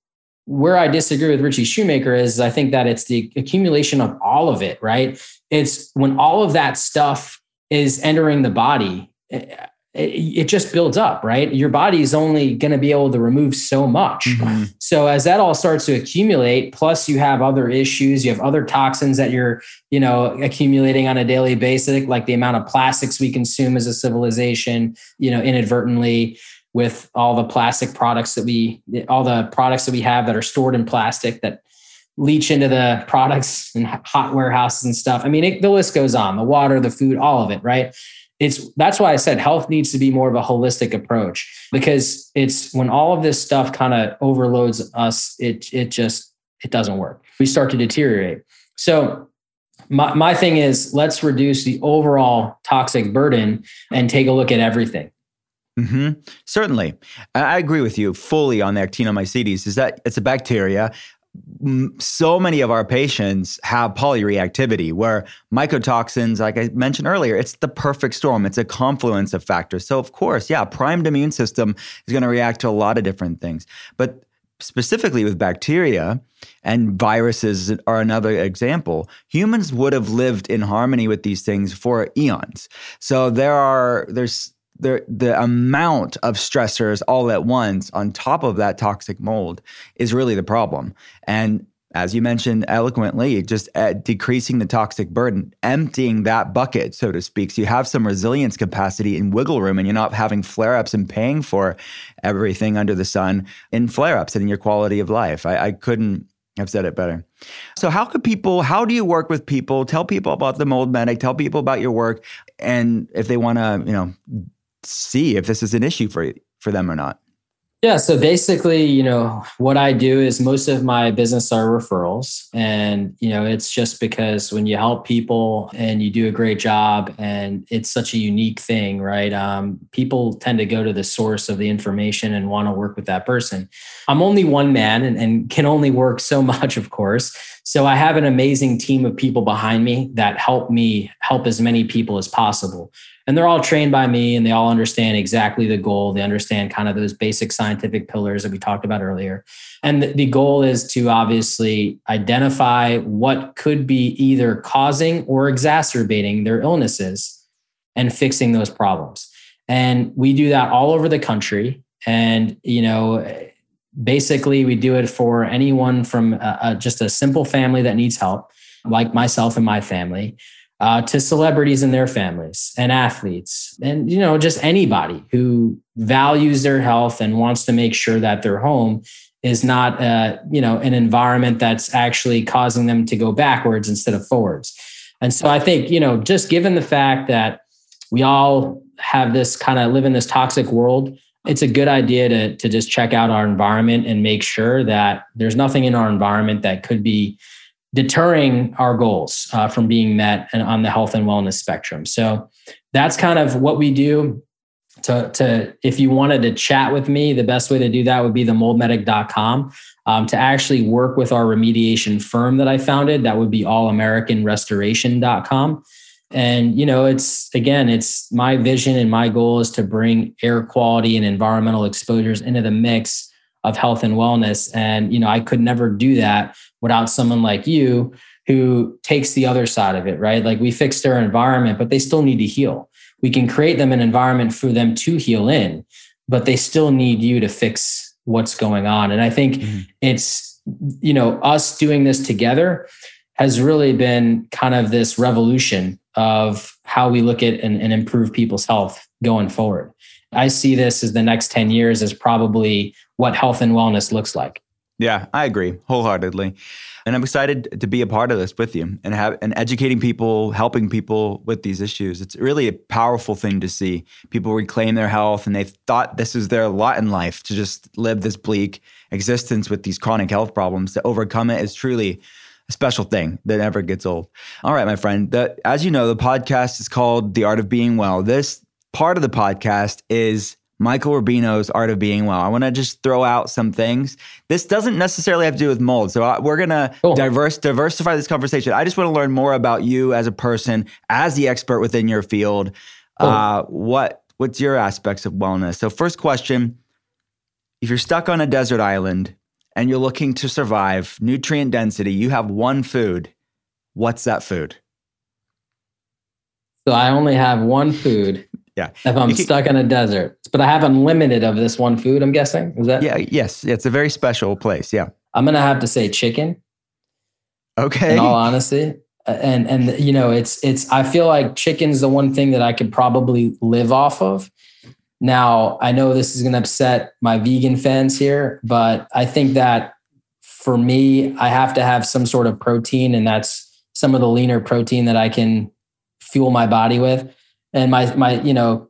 where i disagree with Ritchie Shoemaker is i think that it's the accumulation of all of it right? It's when all of that stuff is entering the body eh, it just builds up, right? Your body is only going to be able to remove so much. Mm-hmm. So as that all starts to accumulate, plus you have other issues, you have other toxins that you're, you know, accumulating on a daily basis, like the amount of plastics we consume as a civilization, you know, inadvertently with all the plastic products that we, all the products that we have that are stored in plastic that leach into the products and hot warehouses and stuff. I mean, it, the list goes on, the water, the food, all of it, right? It's that's why I said health needs to be more of a holistic approach because it's when all of this stuff kind of overloads us, it it just it doesn't work. We start to deteriorate. So my, my thing is let's reduce the overall toxic burden and take a look at everything. Mm-hmm. Certainly. I agree with you fully on the actinomycetes. Is that it's a bacteria so many of our patients have polyreactivity where mycotoxins, like I mentioned earlier, it's the perfect storm. It's a confluence of factors. So, of course, yeah, primed immune system is going to react to a lot of different things. But specifically with bacteria and viruses are another example, humans would have lived in harmony with these things for eons. So there are there's the the amount of stressors all at once on top of that toxic mold is really the problem. And as you mentioned eloquently, just uh, decreasing the toxic burden, emptying that bucket, so to speak. So you have some resilience capacity and wiggle room, and you're not having flare ups and paying for everything under the sun in flare ups and in your quality of life. I, I couldn't have said it better. So, how could people, how do you work with people? Tell people about the Mold Medic, tell people about your work, and if they want to, you know, see if this is an issue for, for them or not. Yeah. So basically, you know, what I do is most of my business are referrals. And, you know, it's just because when you help people and you do a great job and it's such a unique thing, right? Um, people tend to go to the source of the information and want to work with that person. I'm only one man and, and can only work so <laughs> much, of course. So I have an amazing team of people behind me that help me help as many people as possible. And they're all trained by me and they all understand exactly the goal. They understand kind of those basic scientific pillars that we talked about earlier. And the goal is to obviously identify what could be either causing or exacerbating their illnesses and fixing those problems. And we do that all over the country. And you know basically we do it for anyone from a, a, just a simple family that needs help like myself and my family uh, to celebrities and their families and athletes and you know just anybody who values their health and wants to make sure that their home is not uh, you know an environment that's actually causing them to go backwards instead of forwards. And so i think you know just given the fact that we all have this kind of live in this toxic world it's a good idea to, to just check out our environment and make sure that there's nothing in our environment that could be deterring our goals uh, from being met on the health and wellness spectrum. So that's kind of what we do. To, to if you wanted to chat with me, the best way to do that would be the moldmedic.com. Um, to actually work with our remediation firm that I founded, that would be allamericanrestoration.com. And you know, it's again, it's my vision and my goal is to bring air quality and environmental exposures into the mix of health and wellness. And you know, I could never do that without someone like you who takes the other side of it, right? Like we fix their environment, but they still need to heal. We can create them an environment for them to heal in, but they still need you to fix what's going on. And I think mm-hmm. it's, you know, us doing this together has really been kind of this revolution of how we look at and, and improve people's health going forward. I see this as the next 10 years as probably what health and wellness looks like. Yeah, I agree wholeheartedly. And I'm excited to be a part of this with you and have and educating people, helping people with these issues. It's really a powerful thing to see. People reclaim their health and they thought this is their lot in life to just live this bleak existence with these chronic health problems. To overcome it is truly a special thing that never gets old. All right, my friend. The, as you know, the podcast is called The Art of Being Well. This part of the podcast is Michael Rubino's Art of Being Well. I want to just throw out some things. This doesn't necessarily have to do with mold. So uh, we're going to cool. diverse, diversify this conversation. I just want to learn more about you as a person, as the expert within your field. Cool. Uh, what What's your aspects of wellness? So, first question If you're stuck on a desert island and you're looking to survive nutrient density, you have one food. What's that food? So, I only have one food. <laughs> Yeah. If I'm stuck in a desert, but I have unlimited of this one food, I'm guessing. Is that? Yeah. Yes. It's a very special place. Yeah. I'm going to have to say chicken. Okay. In all honesty. And, and, you know, it's, it's, I feel like chicken's the one thing that I could probably live off of. Now, I know this is going to upset my vegan fans here, but I think that for me, I have to have some sort of protein, and that's some of the leaner protein that I can fuel my body with and my my you know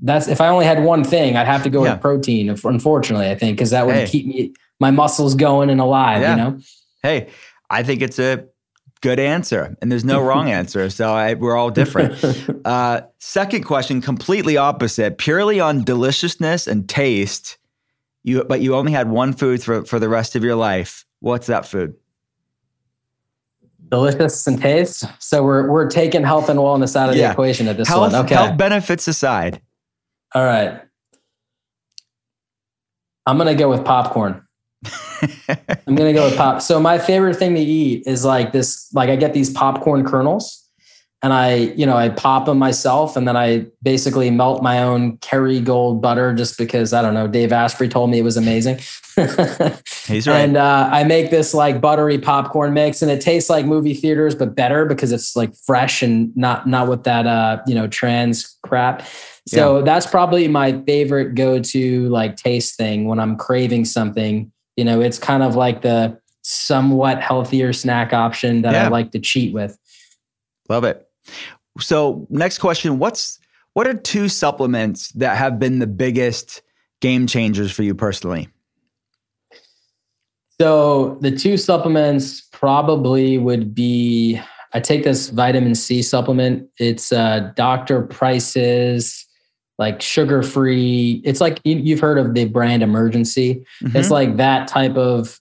that's if I only had one thing, I'd have to go yeah. with protein. Unfortunately, I think because that would hey. keep me my muscles going and alive. Yeah. You know. Hey, I think it's a good answer, and there's no wrong <laughs> answer. So I, we're all different. <laughs> Uh, second question, completely opposite, purely on deliciousness and taste. You, but you only had one food for for the rest of your life. What's that food? delicious and taste. So we're we're taking health and wellness out of yeah. the equation at this health, one. Okay. Health benefits aside. All right. I'm gonna go with popcorn. I'm gonna go with pop. So my favorite thing to eat is like this. Like I get these popcorn kernels, and I, you know, I pop them myself and then I basically melt my own Kerrygold butter just because I don't know, Dave Asprey told me it was amazing. <laughs> He's right. And uh, I make this like buttery popcorn mix and it tastes like movie theaters, but better because it's like fresh and not not with that uh, you know, trans crap. So yeah. that's probably my favorite go-to like taste thing when I'm craving something. You know, it's kind of like the somewhat healthier snack option that yeah. I like to cheat with. Love it. So, next question, what's what are two supplements that have been the biggest game changers for you personally? So, the two supplements probably would be I take this vitamin C supplement. It's uh, Dr. Price's like sugar free. It's like you've heard of the brand Emergen-C. Mm-hmm. It's like that type of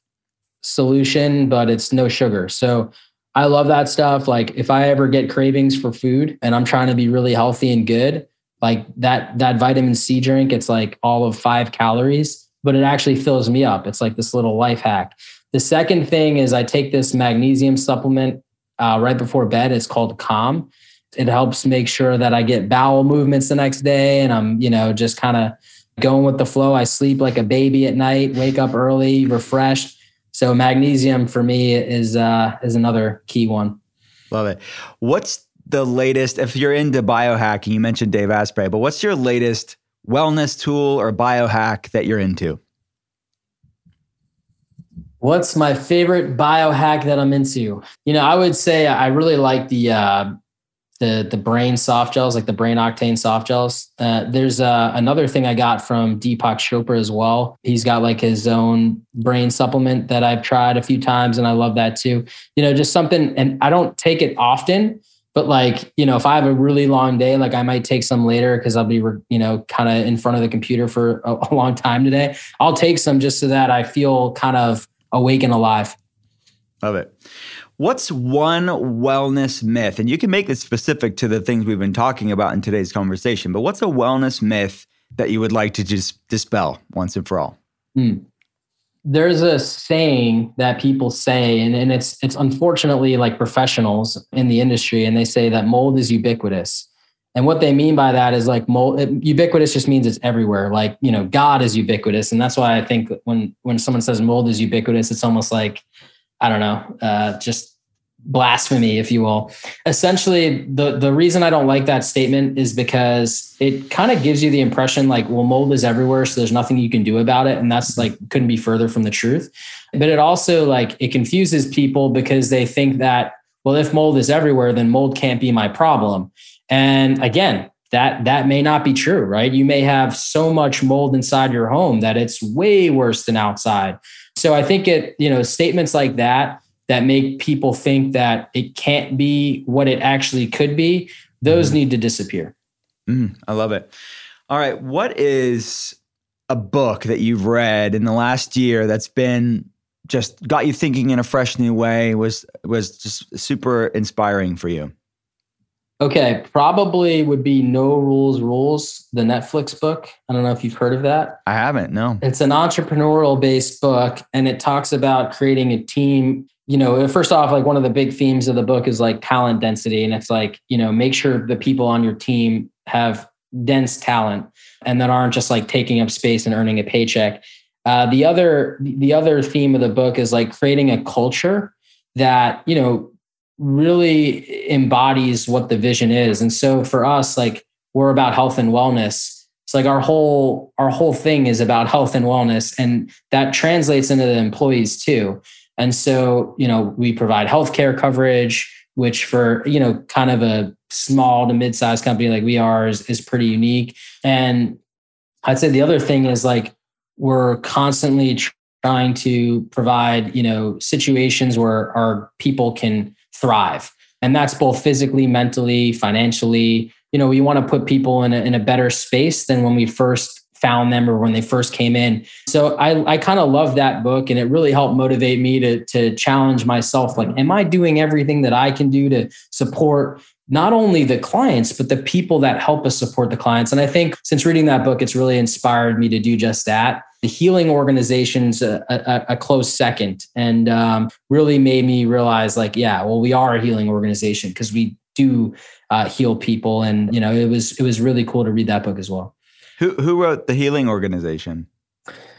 solution, but it's no sugar. So I love that stuff. Like if I ever get cravings for food and I'm trying to be really healthy and good, like that that vitamin C drink, it's like all of five calories, but it actually fills me up. It's like this little life hack. The second thing is I take this magnesium supplement uh, right before bed. It's called Calm. It helps make sure that I get bowel movements the next day, and I'm you know just kind of going with the flow. I sleep like a baby at night, wake up early, refreshed so magnesium for me is uh, is another key one. Love it. What's the latest? If you're into biohacking, you mentioned Dave Asprey, but what's your latest wellness tool or biohack that you're into? What's my favorite biohack that I'm into? You know, I would say I really like the uh, the the brain soft gels, like the brain octane soft gels. Uh, there's uh, another thing I got from Deepak Chopra as well. He's got like his own brain supplement that I've tried a few times, and I love that too. You know, just something, and I don't take it often, but like you know, if I have a really long day, like I might take some later because I'll be you know kind of in front of the computer for a, a long time today. I'll take some just so that I feel kind of awake and alive. Love it. What's one wellness myth? And you can make it specific to the things we've been talking about in today's conversation, but what's a wellness myth that you would like to just dispel once and for all? Hmm. There's a saying that people say, and, and it's it's unfortunately like professionals in the industry, and they say that mold is ubiquitous. And what they mean by that is like mold ubiquitous just means it's everywhere. Like, you know, God is ubiquitous. And that's why I think when when someone says mold is ubiquitous, it's almost like I don't know, uh, just blasphemy, if you will. Essentially, the the reason I don't like that statement is because it kind of gives you the impression like, well, mold is everywhere, so there's nothing you can do about it, and that's like couldn't be further from the truth. But it also like it confuses people because they think that well, if mold is everywhere, then mold can't be my problem. And again, that that may not be true, right? You may have so much mold inside your home that it's way worse than outside. So I think it, you know, statements like that that make people think that it can't be what it actually could be, those mm. need to disappear. Mm, I love it. All right. What is a book that you've read in the last year that's been just got you thinking in a fresh new way was was just super inspiring for you? Okay, probably would be No Rules Rules, the Netflix book. I don't know if you've heard of that. I haven't, no. It's an entrepreneurial based book and it talks about creating a team. You know, first off, like one of the big themes of the book is like talent density. And it's like, you know, make sure the people on your team have dense talent and that aren't just like taking up space and earning a paycheck. Uh, the other the other theme of the book is like creating a culture that you know really embodies what the vision is. And so for us, like we're about health and wellness. It's like our whole our whole thing is about health and wellness, and that translates into the employees too. And so, you know, we provide healthcare coverage, which for you know, kind of a small to mid-sized company like we are is, is pretty unique. And I'd say the other thing is like we're constantly trying to provide, you know, situations where our people can thrive. And that's both physically, mentally, financially. You know, we want to put people in a, in a better space than when we first found them or when they first came in. So I, I kind of love that book and it really helped motivate me to, to challenge myself. Like, am I doing everything that I can do to support not only the clients, but the people that help us support the clients? And I think since reading that book, it's really inspired me to do just that the healing organization's a, a, a close second and um, really made me realize like yeah well we are a healing organization because we do uh, heal people. And you know, it was it was really cool to read that book as well. Who who wrote the Healing Organization?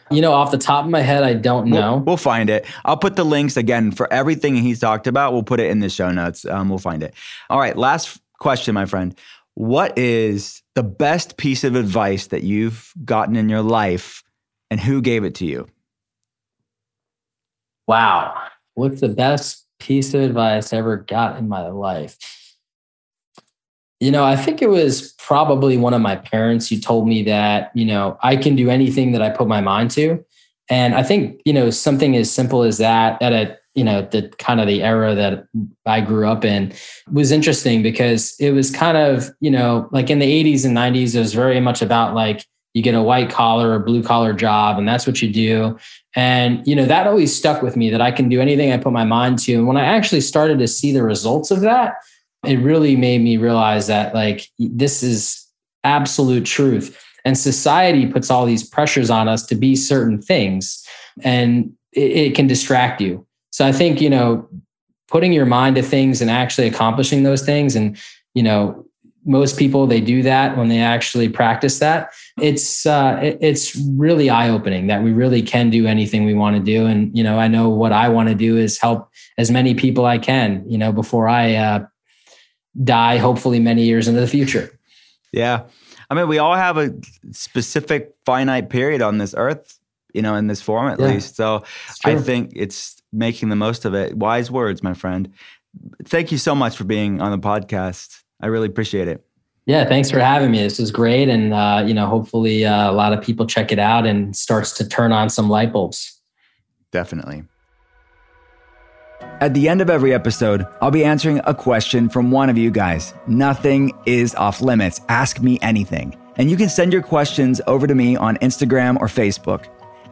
You know, off the top of my head, I don't know. We'll, we'll, find it. I'll put the links again for everything he's talked about. We'll put it in the show notes. Um, we'll find it. All right. Last question, my friend. What is the best piece of advice that you've gotten in your life and who gave it to you? Wow. What's the best piece of advice I ever got in my life? You know, I think it was probably one of my parents who told me that, you know, I can do anything that I put my mind to. And I think, you know, something as simple as that at a, you know, the kind of the era that I grew up in was interesting because it was kind of, you know, like in the 80s and 90s, it was very much about like, you get a white collar or blue collar job and that's what you do. And you know that always stuck with me that i can do anything i put my mind to. And when i actually started to see the results of that it really made me realize that like this is absolute truth. And society puts all these pressures on us to be certain things and it, it can distract you. So i think you know putting your mind to things and actually accomplishing those things and you know most people they do that when they actually practice that. It's uh, it, it's really eye opening that we really can do anything we want to do. And you know i know what i want to do is help as many people i can you know before i uh, die hopefully many years into the future. Yeah. I mean we all have a specific finite period on this earth you know in this form at yeah. least. So i think it's making the most of it. Wise words my friend. Thank you so much for being on the podcast I really appreciate it. Yeah, thanks for having me. This is great, and uh, you know, hopefully, uh, a lot of people check it out and starts to turn on some light bulbs. Definitely. At the end of every episode, I'll be answering a question from one of you guys. Nothing is off limits. Ask me anything. And you can send your questions over to me on Instagram or Facebook.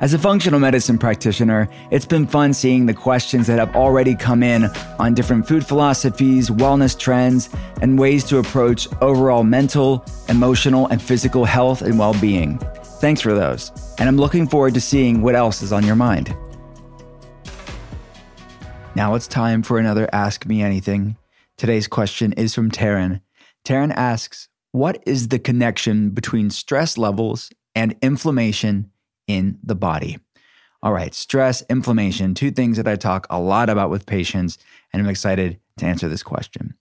As a functional medicine practitioner, it's been fun seeing the questions that have already come in on different food philosophies, wellness trends, and ways to approach overall mental, emotional, and physical health and well being. Thanks for those, and I'm looking forward to seeing what else is on your mind. Now it's time for another Ask Me Anything. Today's question is from Taryn. Taryn asks, What is the connection between stress levels and inflammation in the body. All right, stress, inflammation, two things that I talk a lot about with patients, and I'm excited to answer this question.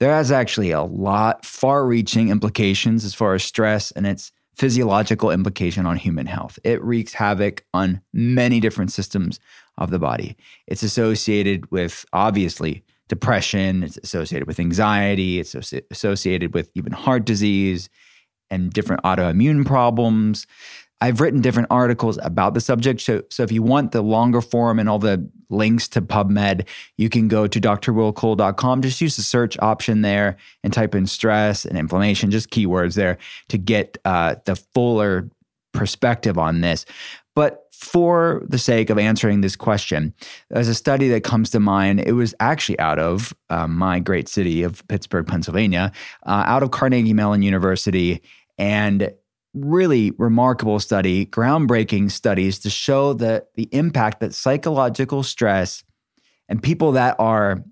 There has actually a lot far reaching implications as far as stress and its physiological implication on human health. It wreaks havoc on many different systems of the body. It's associated with, obviously, depression, it's associated with anxiety, it's associated with even heart disease and different autoimmune problems. I've written different articles about the subject. So, so if you want the longer form and all the links to PubMed, you can go to drwillcole.com. Just use the search option there and type in stress and inflammation, just keywords there to get uh, the fuller perspective on this. But for the sake of answering this question, there's a study that comes to mind. It was actually out of uh, my great city of Pittsburgh, Pennsylvania, uh, out of Carnegie Mellon University. And really remarkable study, groundbreaking studies to show that the impact that psychological stress and people that are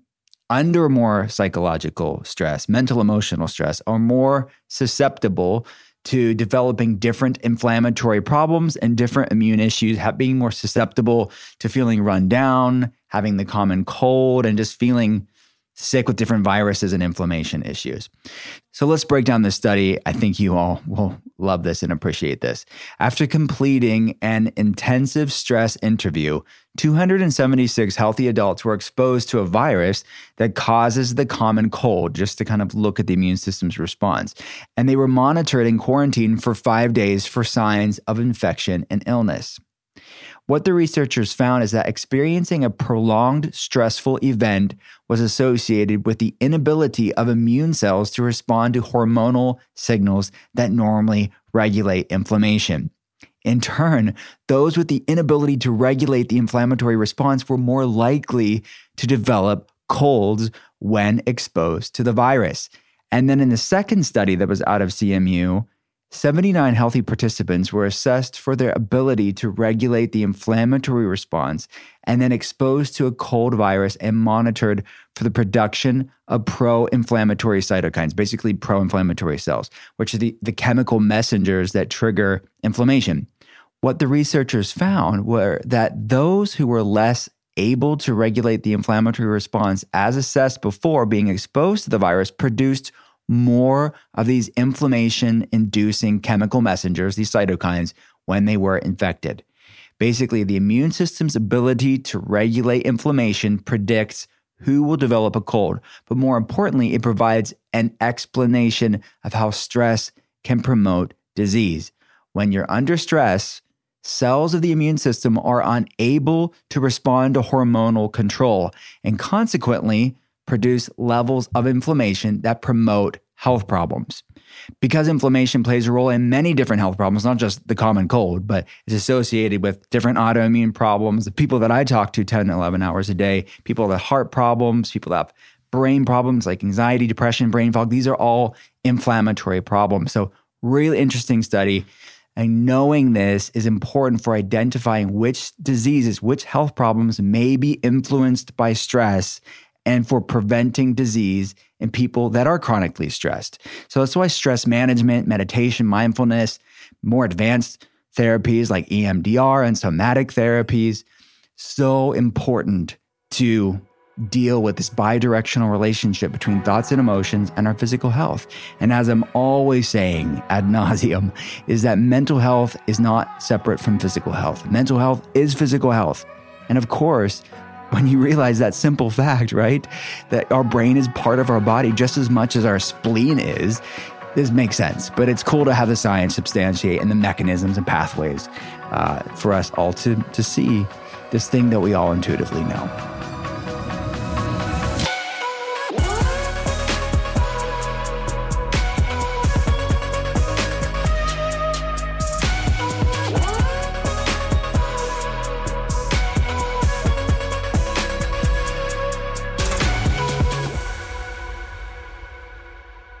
under more psychological stress, mental emotional stress, are more susceptible to developing different inflammatory problems and different immune issues, have, being more susceptible to feeling run down, having the common cold, and just feeling sick with different viruses and inflammation issues. So let's break down this study. I think you all will love this and appreciate this. After completing an intensive stress interview, 276 healthy adults were exposed to a virus that causes the common cold, just to kind of look at the immune system's response. And they were monitored in quarantine for five days for signs of infection and illness. What the researchers found is that experiencing a prolonged stressful event was associated with the inability of immune cells to respond to hormonal signals that normally regulate inflammation. In turn, those with the inability to regulate the inflammatory response were more likely to develop colds when exposed to the virus. And then in the second study that was out of CMU, 79 healthy participants were assessed for their ability to regulate the inflammatory response and then exposed to a cold virus and monitored for the production of pro inflammatory cytokines, basically pro inflammatory cells, which are the, the chemical messengers that trigger inflammation. What the researchers found were that those who were less able to regulate the inflammatory response as assessed before being exposed to the virus produced more of these inflammation inducing chemical messengers, these cytokines, when they were infected. Basically, the immune system's ability to regulate inflammation predicts who will develop a cold, but more importantly, it provides an explanation of how stress can promote disease. When you're under stress, cells of the immune system are unable to respond to hormonal control and consequently produce levels of inflammation that promote health problems. Because inflammation plays a role in many different health problems, not just the common cold, but it's associated with different autoimmune problems. The people that I talk to 10, 11 hours a day, people that heart problems, people that have brain problems like anxiety, depression, brain fog, these are all inflammatory problems. So, really interesting study. And knowing this is important for identifying which diseases, which health problems may be influenced by stress and for preventing disease in people that are chronically stressed. So that's why stress management, meditation, mindfulness, more advanced therapies like EMDR and somatic therapies, so important to deal with this bidirectional relationship between thoughts and emotions and our physical health. And as I'm always saying ad nauseum, is that mental health is not separate from physical health. Mental health is physical health. And of course, when you realize that simple fact, right? That our brain is part of our body just as much as our spleen is, this makes sense. But it's cool to have the science substantiate and the mechanisms and pathways uh, for us all to, to see this thing that we all intuitively know.